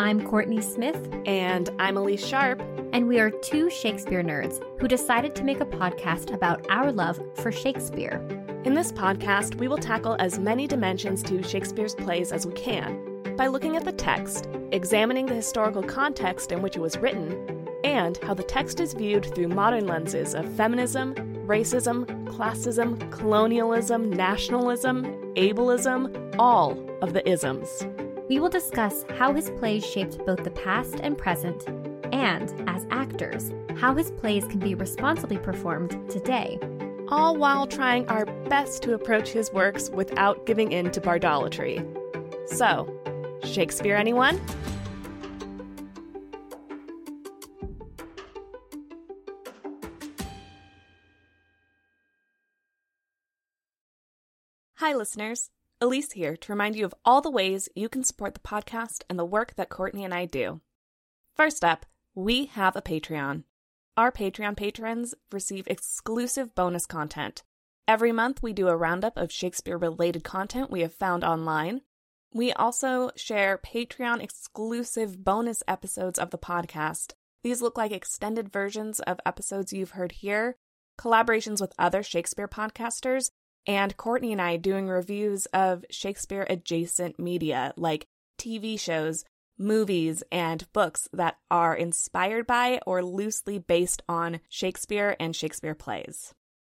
I'm Kourtney Smith. And I'm Elyse Sharp. And we are two Shakespeare nerds who decided to make a podcast about our love for Shakespeare. In this podcast, we will tackle as many dimensions to Shakespeare's plays as we can by looking at the text, examining the historical context in which it was written, and how the text is viewed through modern lenses of feminism, racism, classism, colonialism, nationalism, ableism, all of the isms. We will discuss how his plays shaped both the past and present, and, as actors, how his plays can be responsibly performed today. All while trying our best to approach his works without giving in to bardolatry. So, Shakespeare, anyone? Hi, listeners. Elyse here to remind you of all the ways you can support the podcast and the work that Kourtney and I do. First up, we have a Patreon. Our Patreon patrons receive exclusive bonus content. Every month, we do a roundup of Shakespeare related content we have found online. We also share Patreon exclusive bonus episodes of the podcast. These look like extended versions of episodes you've heard here, collaborations with other Shakespeare podcasters, and Kourtney and I doing reviews of Shakespeare adjacent media like TV shows, movies, and books that are inspired by or loosely based on Shakespeare and Shakespeare plays.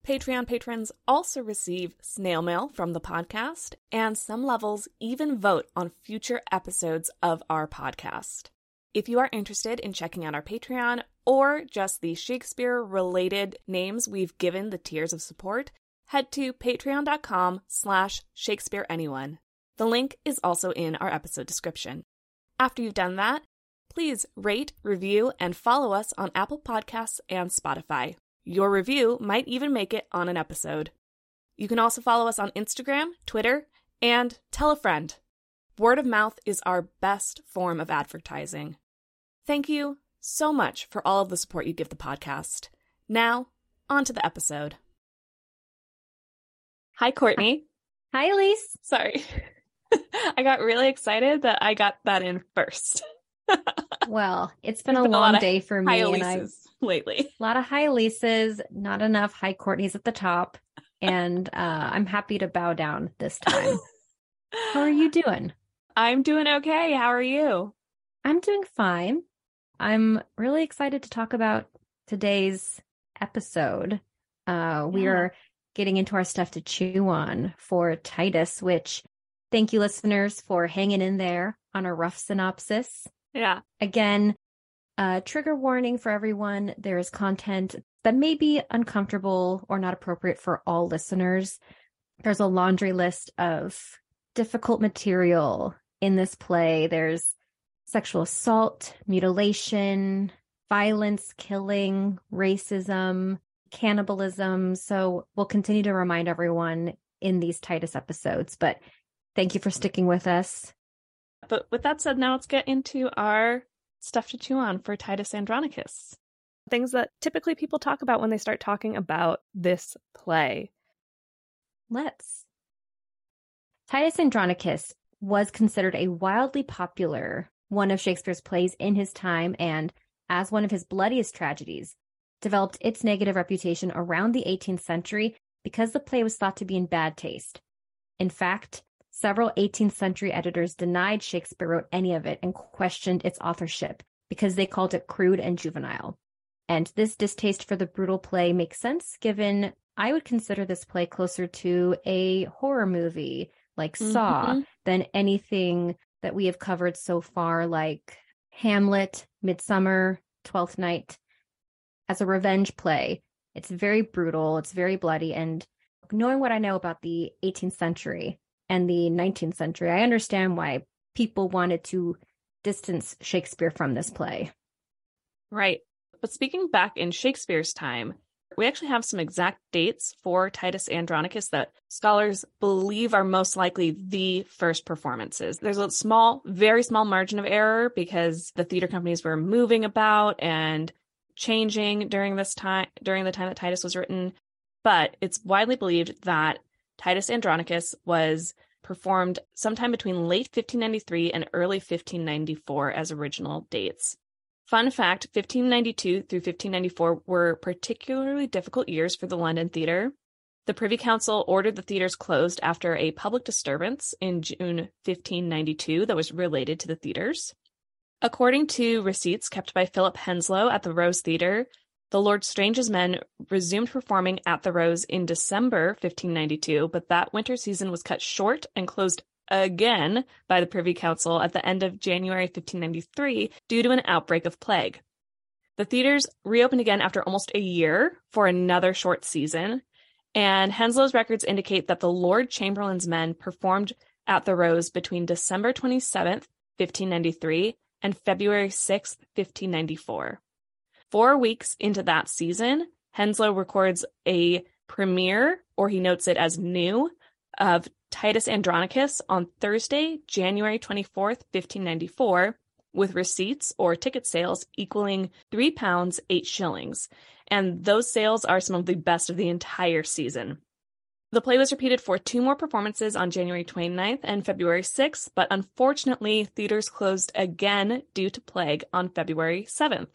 Patreon patrons also receive snail mail from the podcast, and some levels even vote on future episodes of our podcast. If you are interested in checking out our Patreon or just the Shakespeare related names we've given the tiers of support, head to patreon.com slash shakespeareanyone. The link is also in our episode description. After you've done that, please rate, review, and follow us on Apple Podcasts and Spotify. Your review might even make it on an episode. You can also follow us on Instagram, Twitter, and tell a friend. Word of mouth is our best form of advertising. Thank you so much for all of the support you give the podcast. Now, on to the episode. Hi, Kourtney. Hi, Elyse. Sorry. I got really excited that I got that in first. well, it's been a been long a day for me and I lately. A lot of high Elyses, not enough high Kourtneys at the top. And uh, I'm happy to bow down this time. How are you doing? I'm doing okay. How are you? I'm doing fine. I'm really excited to talk about today's episode. Uh, we yeah. are getting into our stuff to chew on for Titus, which thank you, listeners, for hanging in there on a rough synopsis. Yeah. Again, uh, trigger warning for everyone. There is content that may be uncomfortable or not appropriate for all listeners. There's a laundry list of difficult material in this play. There's sexual assault, mutilation, violence, killing, racism, cannibalism. So we'll continue to remind everyone in these Titus episodes, but thank you for sticking with us. But with that said, now let's get into our stuff to chew on for Titus Andronicus. Things that typically people talk about when they start talking about this play. Let's. Titus Andronicus was considered a wildly popular one of Shakespeare's plays in his time and as one of his bloodiest tragedies, developed its negative reputation around the 18th century because the play was thought to be in bad taste. In fact, several 18th century editors denied Shakespeare wrote any of it and questioned its authorship because they called it crude and juvenile. And this distaste for the brutal play makes sense given I would consider this play closer to a horror movie like mm-hmm. Saw than anything that we have covered so far, like Hamlet, Midsummer, Twelfth Night as a revenge play. It's very brutal, it's very bloody. And knowing what I know about the 18th century and the 19th century, I understand why people wanted to distance Shakespeare from this play. Right. But speaking back in Shakespeare's time, we actually have some exact dates for Titus Andronicus that scholars believe are most likely the first performances. There's a small, very small margin of error because the theater companies were moving about and changing during this time during the time that Titus was written, but it's widely believed that Titus Andronicus was performed sometime between late 1593 and early 1594 as original dates. Fun fact 1592 through 1594 were particularly difficult years for the London Theatre. The Privy Council ordered the theatres closed after a public disturbance in June 1592 that was related to the theatres. According to receipts kept by Philip Henslowe at the Rose Theatre, the Lord Strange's men resumed performing at the Rose in December 1592, but that winter season was cut short and closed again by the Privy Council at the end of January 1593 due to an outbreak of plague. The theaters reopened again after almost a year for another short season, and Henslowe's records indicate that the Lord Chamberlain's men performed at the Rose between December 27th, 1593 and February 6, 1594. Four weeks into that season, Henslowe records a premiere, or he notes it as new, of Titus Andronicus on Thursday, January 24, 1594, with receipts or ticket sales equaling three pounds, eight shillings. And those sales are some of the best of the entire season. The play was repeated for two more performances on January 29th and February 6th, but unfortunately, theaters closed again due to plague on February 7th.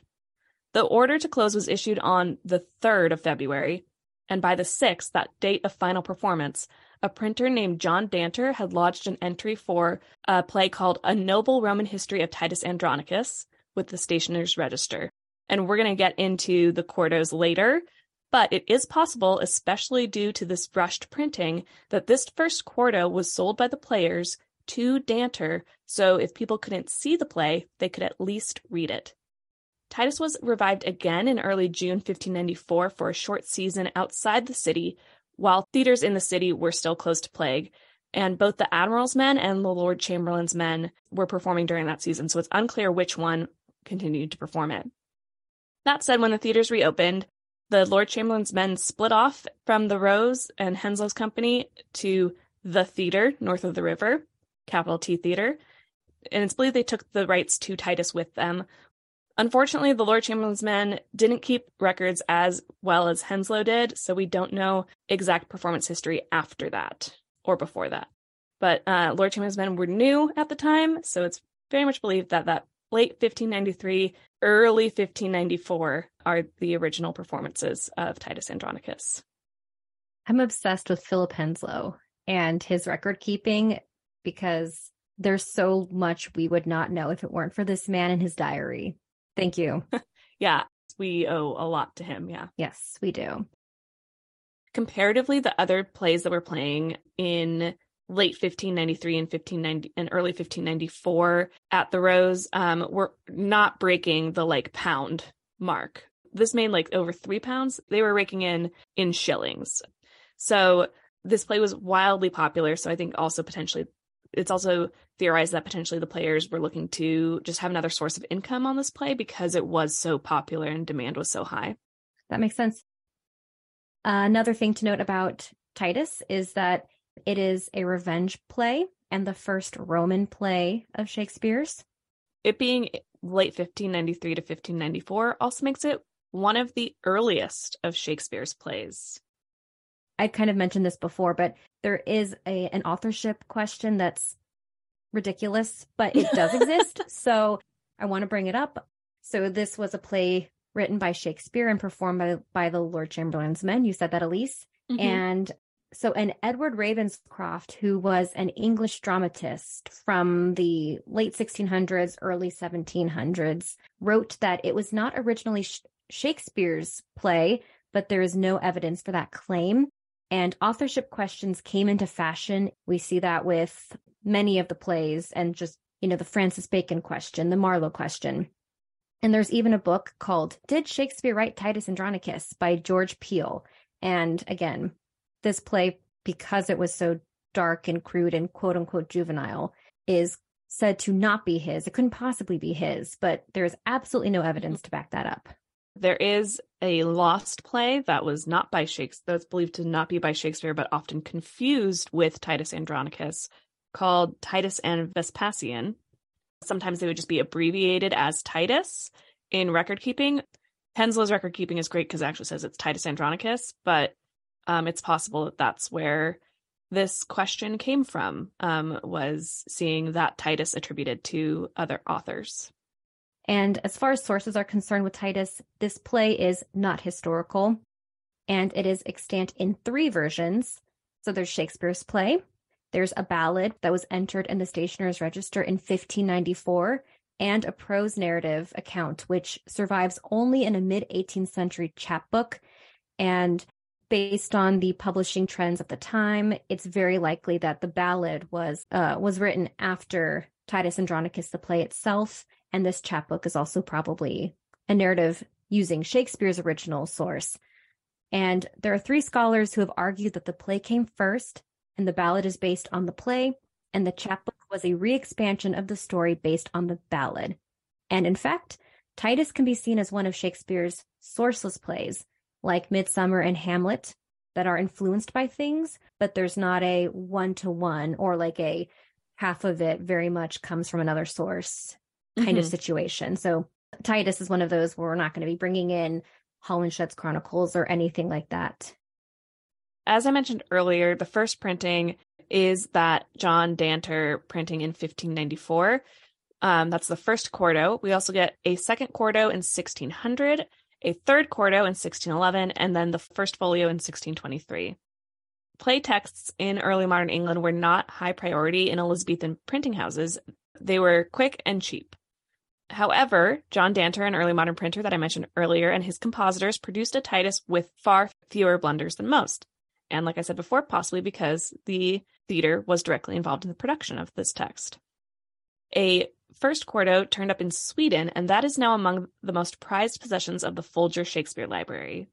The order to close was issued on the 3rd of February, and by the 6th, that date of final performance, a printer named John Danter had lodged an entry for a play called A Noble Roman History of Titus Andronicus with the Stationer's Register. And we're going to get into the quartos later, but it is possible, especially due to this rushed printing, that this first quarto was sold by the players to Danter, so if people couldn't see the play, they could at least read it. Titus was revived again in early June 1594 for a short season outside the city, while theaters in the city were still closed to plague. And both the Admiral's men and the Lord Chamberlain's men were performing during that season, so it's unclear which one continued to perform it. That said, when the theaters reopened, the Lord Chamberlain's men split off from the Rose and Henslowe's company to the theater north of the river, capital T Theater, and it's believed they took the rights to Titus with them. Unfortunately, the Lord Chamberlain's men didn't keep records as well as Henslowe did, so we don't know exact performance history after that or before that. But uh, Lord Chamberlain's men were new at the time, so it's very much believed that that late 1593, early 1594 are the original performances of Titus Andronicus. I'm obsessed with Philip Henslowe and his record keeping because there's so much we would not know if it weren't for this man and his diary. Thank you. yeah, we owe a lot to him. Yeah. Yes, we do. Comparatively, the other plays that we're playing in late 1593 and 1590 and early 1594 at the Rose um, were not breaking the like pound mark. This made like over three pounds. They were raking in in shillings. So this play was wildly popular. So I think also potentially it's also theorized that potentially the players were looking to just have another source of income on this play because it was so popular and demand was so high. That makes sense. Uh, another thing to note about Titus is that it is a revenge play and the first Roman play of Shakespeare's. It being late 1593 to 1594 also makes it one of the earliest of Shakespeare's plays. I kind of mentioned this before, but there is a an authorship question that's ridiculous, but it does exist. So I want to bring it up. So this was a play written by Shakespeare and performed by by the Lord Chamberlain's men. You said that, Elyse. Mm-hmm. And so an Edward Ravenscroft, who was an English dramatist from the late 1600s, early 1700s, wrote that it was not originally sh- Shakespeare's play, but there is no evidence for that claim. And authorship questions came into fashion. We see that with many of the plays and just, you know, the Francis Bacon question, the Marlowe question. And there's even a book called Did Shakespeare Write Titus Andronicus by George Peele. And again, this play, because it was so dark and crude and quote unquote juvenile, is said to not be his. It couldn't possibly be his, but there's absolutely no evidence to back that up. There is a lost play that was not by Shakespeare, that's believed to not be by Shakespeare, but often confused with Titus Andronicus, called Titus and Vespasian. Sometimes they would just be abbreviated as Titus in record keeping. Henslowe's record keeping is great because it actually says it's Titus Andronicus, but um, it's possible that that's where this question came from um, was seeing that Titus attributed to other authors. And as far as sources are concerned with Titus, this play is not historical and it is extant in three versions. So there's Shakespeare's play, there's a ballad that was entered in the Stationer's Register in 1594, and a prose narrative account, which survives only in a mid 18th century chapbook. And based on the publishing trends at the time, it's very likely that the ballad was uh, was written after Titus Andronicus, the play itself, and this chapbook is also probably a narrative using Shakespeare's original source. And there are three scholars who have argued that the play came first, and the ballad is based on the play, and the chapbook was a re-expansion of the story based on the ballad. And in fact, Titus can be seen as one of Shakespeare's sourceless plays, like Midsummer and Hamlet, that are influenced by things, but there's not a one to one or like a half of it very much comes from another source kind mm-hmm. of situation. So Titus is one of those where we're not going to be bringing in Holinshed's Chronicles or anything like that. As I mentioned earlier, the first printing is that John Danter printing in 1594. Um, that's the first quarto. We also get a second quarto in 1600, a third quarto in 1611, and then the first folio in 1623. Play texts in early modern England were not high priority in Elizabethan printing houses. They were quick and cheap. However, John Danter, an early modern printer that I mentioned earlier, and his compositors produced a Titus with far fewer blunders than most. And like I said before, possibly because the theater was directly involved in the production of this text. A first quarto turned up in Sweden, and that is now among the most prized possessions of the Folger Shakespeare Library.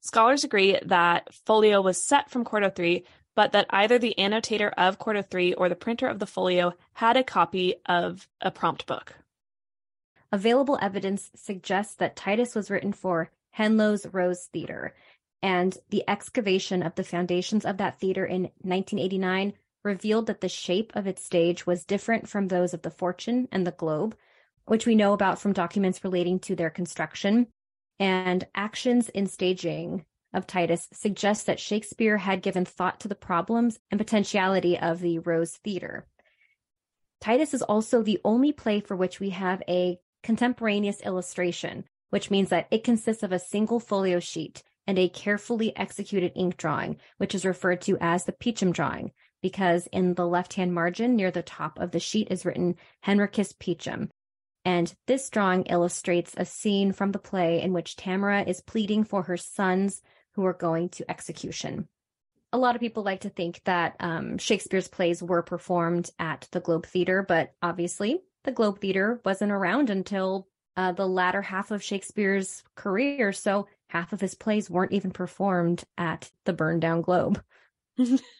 Scholars agree that folio was set from quarto 3, but that either the annotator of quarto 3 or the printer of the folio had a copy of a prompt book. Available evidence suggests that Titus was written for Henslowe's Rose Theater, and the excavation of the foundations of that theater in 1989 revealed that the shape of its stage was different from those of the Fortune and the Globe, which we know about from documents relating to their construction. And actions in staging of Titus suggest that Shakespeare had given thought to the problems and potentiality of the Rose Theater. Titus is also the only play for which we have a contemporaneous illustration, which means that it consists of a single folio sheet and a carefully executed ink drawing, which is referred to as the Peacham drawing, because in the left hand margin near the top of the sheet is written Henricus Peacham. And this drawing illustrates a scene from the play in which Tamora is pleading for her sons who are going to execution. A lot of people like to think that um, Shakespeare's plays were performed at the Globe Theater, but obviously the Globe Theater wasn't around until uh, the latter half of Shakespeare's career. So half of his plays weren't even performed at the burned down Globe.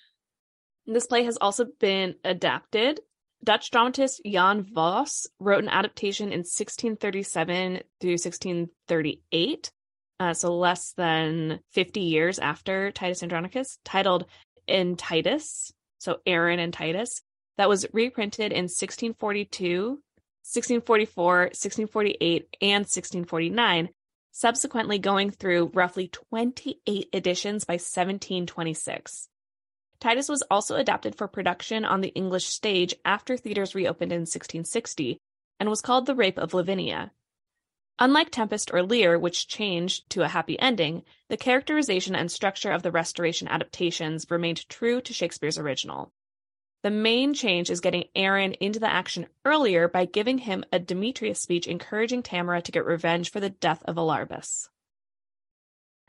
this play has also been adapted. Dutch dramatist Jan Vos wrote an adaptation in 1637 through 1638, uh, so less than 50 years after Titus Andronicus, titled In Titus, so Aaron and Titus, that was reprinted in 1642, 1644, 1648, and 1649 subsequently going through roughly 28 editions by 1726. Titus was also adapted for production on the English stage after theaters reopened in 1660 and was called The Rape of Lavinia. Unlike Tempest or Lear, which changed to a happy ending, the characterization and structure of the restoration adaptations remained true to Shakespeare's original. The main change is getting Aaron into the action earlier by giving him a Demetrius speech encouraging Tamora to get revenge for the death of Alarbus.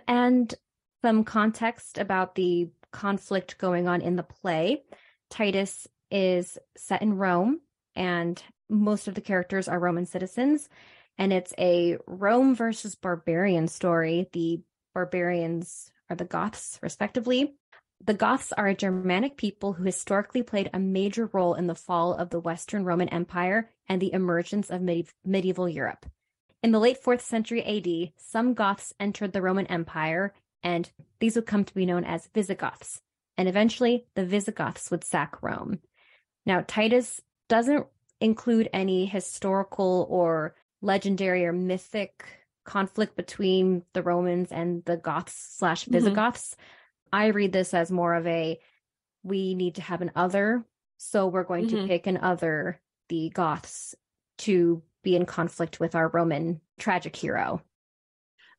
And some context about the conflict going on in the play. Titus is set in Rome, and most of the characters are Roman citizens. And it's a Rome versus barbarian story. The barbarians are the Goths, respectively. The Goths are a Germanic people who historically played a major role in the fall of the Western Roman Empire and the emergence of medi- medieval Europe. In the late 4th century AD, some Goths entered the Roman Empire, and these would come to be known as Visigoths. And eventually, the Visigoths would sack Rome. Now, Titus doesn't include any historical or legendary or mythic conflict between the Romans and the Goths slash mm-hmm. Visigoths. Mm-hmm I read this as more of a we need to have an other. So we're going Mhm. to pick an other, the Goths, to be in conflict with our Roman tragic hero.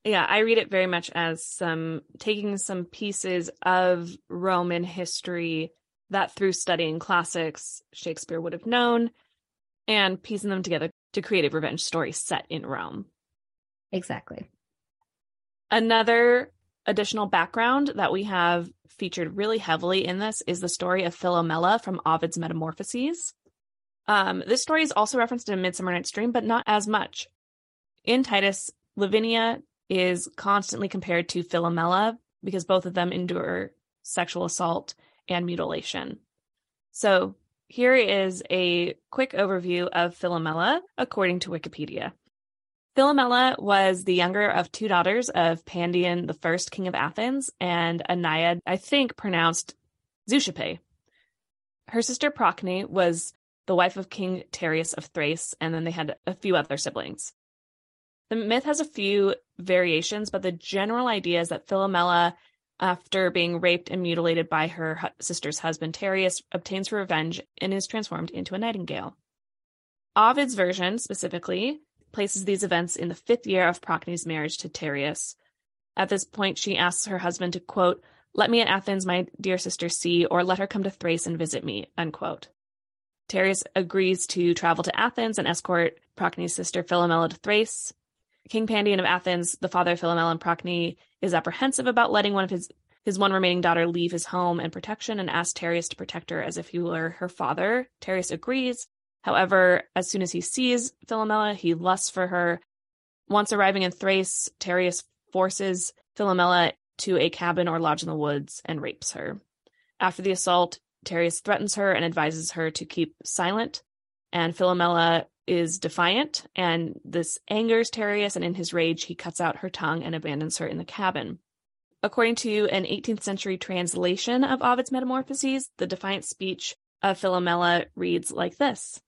Yeah, I read it very much as some taking some pieces of Roman history that through studying classics Shakespeare would have known and piecing them together to create a revenge story set in Rome. Exactly. Another additional background that we have featured really heavily in this is the story of Philomela from Ovid's Metamorphoses. Um, this story is also referenced in Midsummer Night's Dream, but not as much. In Titus, Lavinia is constantly compared to Philomela because both of them endure sexual assault and mutilation. So here is a quick overview of Philomela according to Wikipedia. Philomela was the younger of two daughters of Pandion, the first king of Athens, and a naiad, I think pronounced Zeuxippe. Her sister Procne was the wife of King Tereus of Thrace, and then they had a few other siblings. The myth has a few variations, but the general idea is that Philomela, after being raped and mutilated by her hu- sister's husband Tereus, obtains her revenge and is transformed into a nightingale. Ovid's version, specifically, places these events in the fifth year of Procne's marriage to Tereus. At this point, she asks her husband to, quote, let me at Athens, my dear sister, see, or let her come to Thrace and visit me, unquote. Tereus agrees to travel to Athens and escort Procne's sister Philomela to Thrace. King Pandion of Athens, the father of Philomela and Procne, is apprehensive about letting one of his his one remaining daughter leave his home and protection and asks Tereus to protect her as if he were her father. Tereus agrees. However, as soon as he sees Philomela, he lusts for her. Once arriving in Thrace, Tereus forces Philomela to a cabin or lodge in the woods and rapes her. After the assault, Tereus threatens her and advises her to keep silent. And Philomela is defiant, and this angers Tereus, and in his rage, he cuts out her tongue and abandons her in the cabin. According to an 18th century translation of Ovid's Metamorphoses, the defiant speech of Philomela reads like this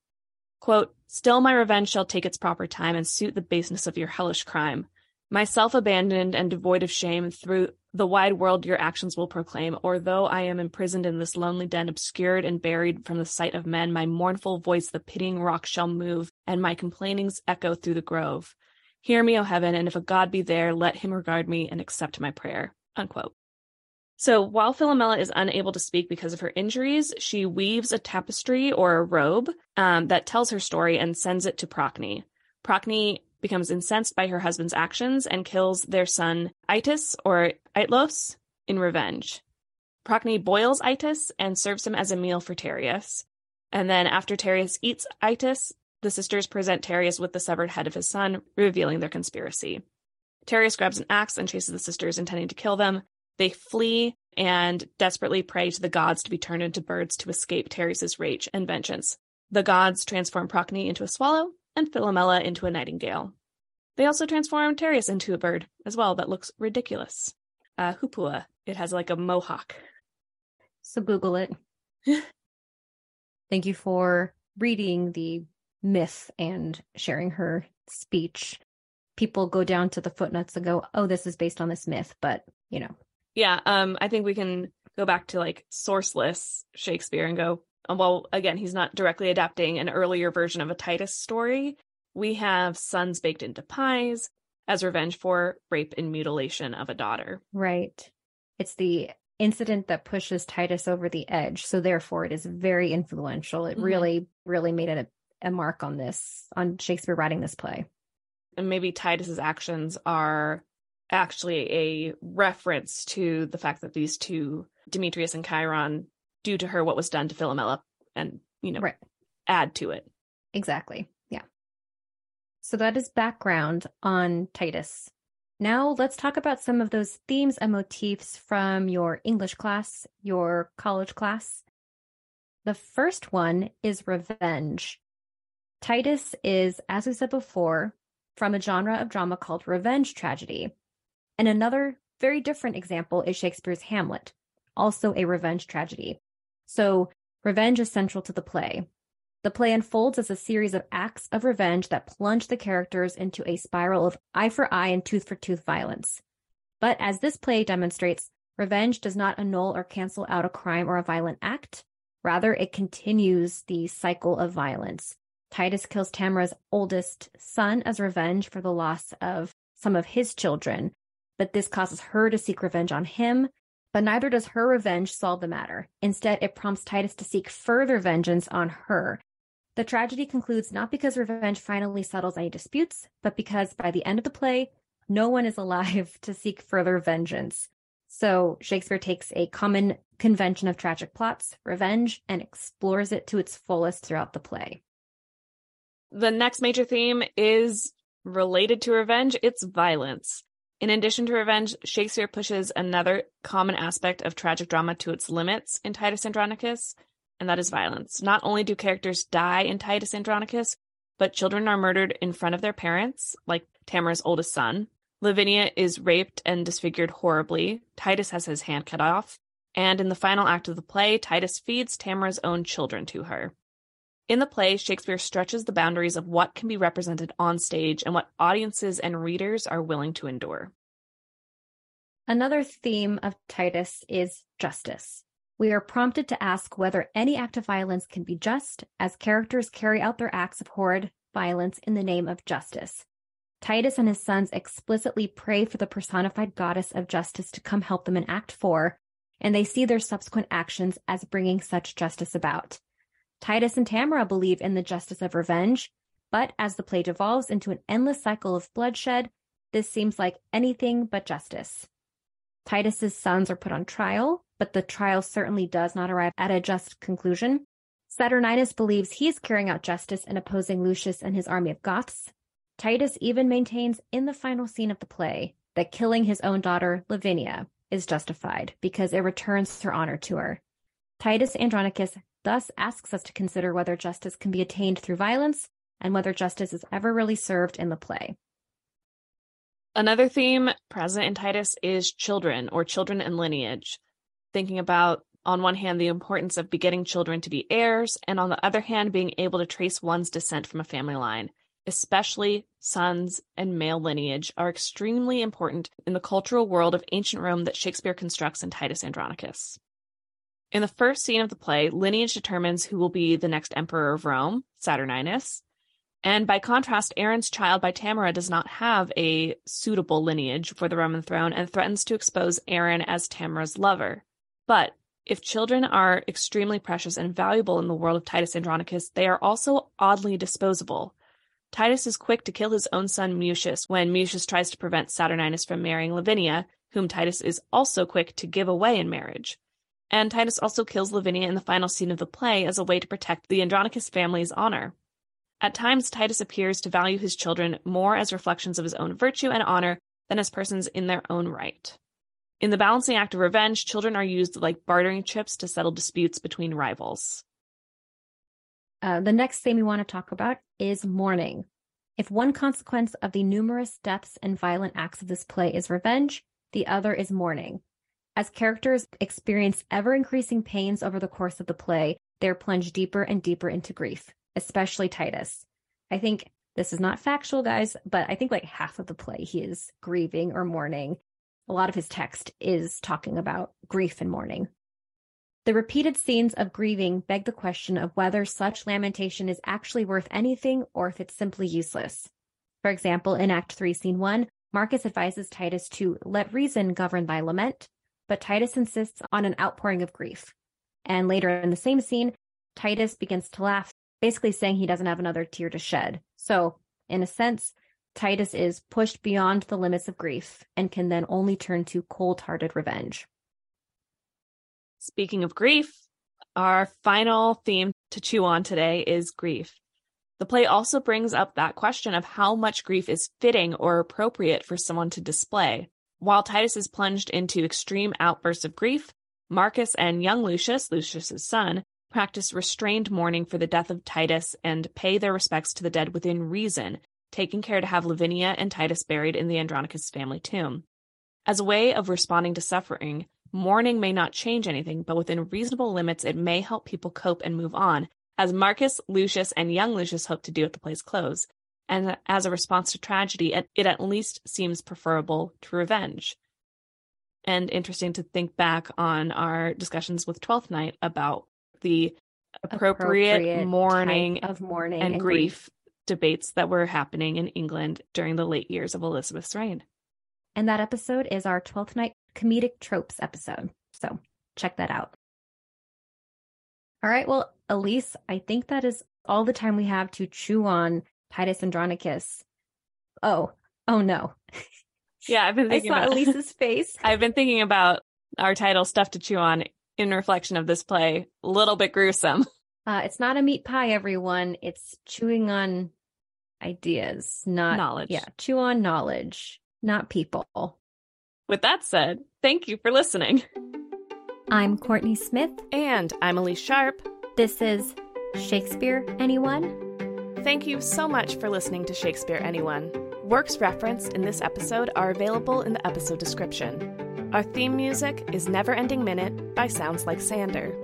Quote, Still my revenge shall take its proper time and suit the baseness of your hellish crime. Myself abandoned and devoid of shame, through the wide world your actions will proclaim, or though I am imprisoned in this lonely den, obscured and buried from the sight of men, my mournful voice the pitying rock shall move, and my complainings echo through the grove. Hear me, O heaven, and if a God be there, let him regard me and accept my prayer. Unquote. So while Philomela is unable to speak because of her injuries, she weaves a tapestry or a robe um, that tells her story and sends it to Procne. Procne becomes incensed by her husband's actions and kills their son Itys or Itylus in revenge. Procne boils Itys and serves him as a meal for Tereus. And then after Tereus eats Itys, the sisters present Tereus with the severed head of his son, revealing their conspiracy. Tereus grabs an axe and chases the sisters, intending to kill them. They flee and desperately pray to the gods to be turned into birds to escape Tereus's rage and vengeance. The gods transform Procne into a swallow and Philomela into a nightingale. They also transform Tereus into a bird as well that looks ridiculous. Uh, Hupua. It has like a mohawk. So Google it. Thank you for reading the myth and sharing her speech. People go down to the footnotes and go, oh, this is based on this myth, but you know. Yeah, um, I think we can go back to like sourceless Shakespeare and go, uh, well, again, he's not directly adapting an earlier version of a Titus story. We have sons baked into pies as revenge for rape and mutilation of a daughter. Right. It's the incident that pushes Titus over the edge. So therefore it is very influential. It Mhm. really, really made a, a mark on this, on Shakespeare writing this play. And maybe Titus's actions are actually a reference to the fact that these two, Demetrius and Chiron, do to her what was done to Philomela and, you know, Right. add to it. Exactly. So that is background on Titus. Now let's talk about some of those themes and motifs from your English class, your college class. The first one is revenge. Titus is, as we said before, from a genre of drama called revenge tragedy. And another very different example is Shakespeare's Hamlet, also a revenge tragedy. So revenge is central to the play. The play unfolds as a series of acts of revenge that plunge the characters into a spiral of eye for eye and tooth for tooth violence. But as this play demonstrates, Revenge does not annul or cancel out a crime or a violent act. Rather, it continues the cycle of violence. Titus kills Tamora's oldest son as revenge for the loss of some of his children, but this causes her to seek revenge on him. But neither does her revenge solve the matter. Instead, it prompts Titus to seek further vengeance on her. The tragedy concludes not because revenge finally settles any disputes, but because by the end of the play, no one is alive to seek further vengeance. So Shakespeare takes a common convention of tragic plots, revenge, and explores it to its fullest throughout the play. The next major theme is related to revenge, it's violence. In addition to revenge, Shakespeare pushes another common aspect of tragic drama to its limits in Titus Andronicus, and that is violence. Not only do characters die in Titus Andronicus, but children are murdered in front of their parents, like Tamora's oldest son. Lavinia is raped and disfigured horribly. Titus has his hand cut off. And in the final act of the play, Titus feeds Tamora's own children to her. In the play, Shakespeare stretches the boundaries of what can be represented on stage and what audiences and readers are willing to endure. Another theme of Titus is justice. We are prompted to ask whether any act of violence can be just, as characters carry out their acts of horrid violence in the name of justice. Titus and his sons explicitly pray for the personified goddess of justice to come help them in Act 4, and they see their subsequent actions as bringing such justice about. Titus and Tamora believe in the justice of revenge, but as the play devolves into an endless cycle of bloodshed, this seems like anything but justice. Titus's sons are put on trial, but the trial certainly does not arrive at a just conclusion. Saturninus believes he is carrying out justice in opposing Lucius and his army of Goths, Titus even maintains in the final scene of the play that killing his own daughter, Lavinia, is justified because it returns her honor to her. Titus Andronicus thus asks us to consider whether justice can be attained through violence and whether justice is ever really served in the play. Another theme present in Titus is children or children and lineage. Thinking about, on one hand, the importance of begetting children to be heirs, and on the other hand, being able to trace one's descent from a family line especially sons and male lineage, are extremely important in the cultural world of ancient Rome that Shakespeare constructs in Titus Andronicus. In the first scene of the play, lineage determines who will be the next emperor of Rome, Saturninus. And by contrast, Aaron's child by Tamora does not have a suitable lineage for the Roman throne and threatens to expose Aaron as Tamora's lover. But if children are extremely precious and valuable in the world of Titus Andronicus, they are also oddly disposable. Titus is quick to kill his own son Mucius when Mucius tries to prevent Saturninus from marrying Lavinia, whom Titus is also quick to give away in marriage. And Titus also kills Lavinia in the final scene of the play as a way to protect the Andronicus family's honor. At times, Titus appears to value his children more as reflections of his own virtue and honor than as persons in their own right. In the balancing act of revenge, children are used like bartering chips to settle disputes between rivals. Uh, the next thing we want to talk about is mourning. If one consequence of the numerous deaths and violent acts of this play is revenge, the other is mourning. As characters experience ever increasing pains over the course of the play, they're plunged deeper and deeper into grief, especially Titus. I think this is not factual, guys, but I think like half of the play he is grieving or mourning. A lot of his text is talking about grief and mourning. The repeated scenes of grieving beg the question of whether such lamentation is actually worth anything or if it's simply useless. For example, in Act 3, Scene 1, Marcus advises Titus to let reason govern thy lament, but Titus insists on an outpouring of grief. And later in the same scene, Titus begins to laugh, basically saying he doesn't have another tear to shed. So, in a sense, Titus is pushed beyond the limits of grief and can then only turn to cold hearted revenge. Speaking of grief, our final theme to chew on today is grief. The play also brings up that question of how much grief is fitting or appropriate for someone to display. While Titus is plunged into extreme outbursts of grief, Marcus and young Lucius, Lucius's son, practice restrained mourning for the death of Titus and pay their respects to the dead within reason, taking care to have Lavinia and Titus buried in the Andronicus family tomb. As a way of responding to suffering, Mourning may not change anything, but within reasonable limits, it may help people cope and move on, as Marcus, Lucius, and young Lucius hope to do at the play's close. And as a response to tragedy, it, at least seems preferable to revenge. and interesting to think back on our discussions with Twelfth Night about the appropriate, Appropriate mourning of mourning and, grief, debates that were happening in England during the late years of Elizabeth's reign. And that episode is our 12th night comedic tropes episode. So check that out. All right. Well, Elyse, I think that is all the time we have to chew on Titus Andronicus. Oh, oh no. Yeah, I've been I thinking saw about Elyse's face. I've been thinking about our title "Stuff to Chew On" in reflection of this play. A little bit gruesome. Uh, it's not a meat pie, everyone. It's chewing on ideas, not Knowledge. Yeah, chew on knowledge, not people. With that said, thank you for listening. I'm Kourtney Smith. And I'm Elyse Sharp. This is Shakespeare, anyone? Thank you so much for listening to Shakespeare Anyone. Works referenced in this episode are available in the episode description. Our theme music is Never Ending Minute by Sounds Like Sander.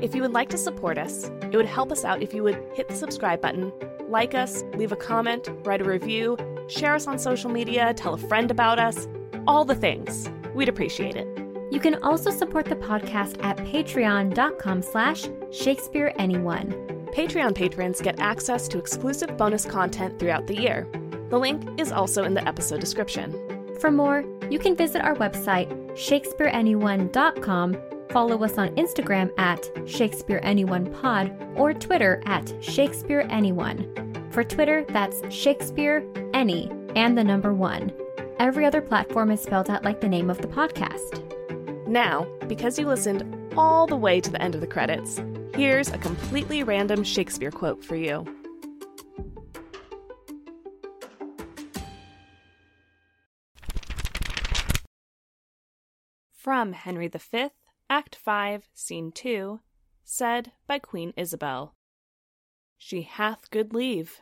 If you would like to support us, it would help us out if you would hit the subscribe button, like us, leave a comment, write a review, share us on social media, tell a friend about us, all the things. We'd appreciate it. You can also support the podcast at patreon.com slash Shakespeare Anyone. Patreon patrons get access to exclusive bonus content throughout the year. The link is also in the episode description. For more, you can visit our website, shakespeareanyone.com, follow us on Instagram at ShakespeareAnyonePod, or Twitter at ShakespeareAnyone. For Twitter, that's Shakespeare Any and the number one. Every other platform is spelled out like the name of the podcast. Now, because you listened all the way to the end of the credits, here's a completely random Shakespeare quote for you. From Henry V, Act 5, Scene 2, said by Queen Isabel. She hath good leave,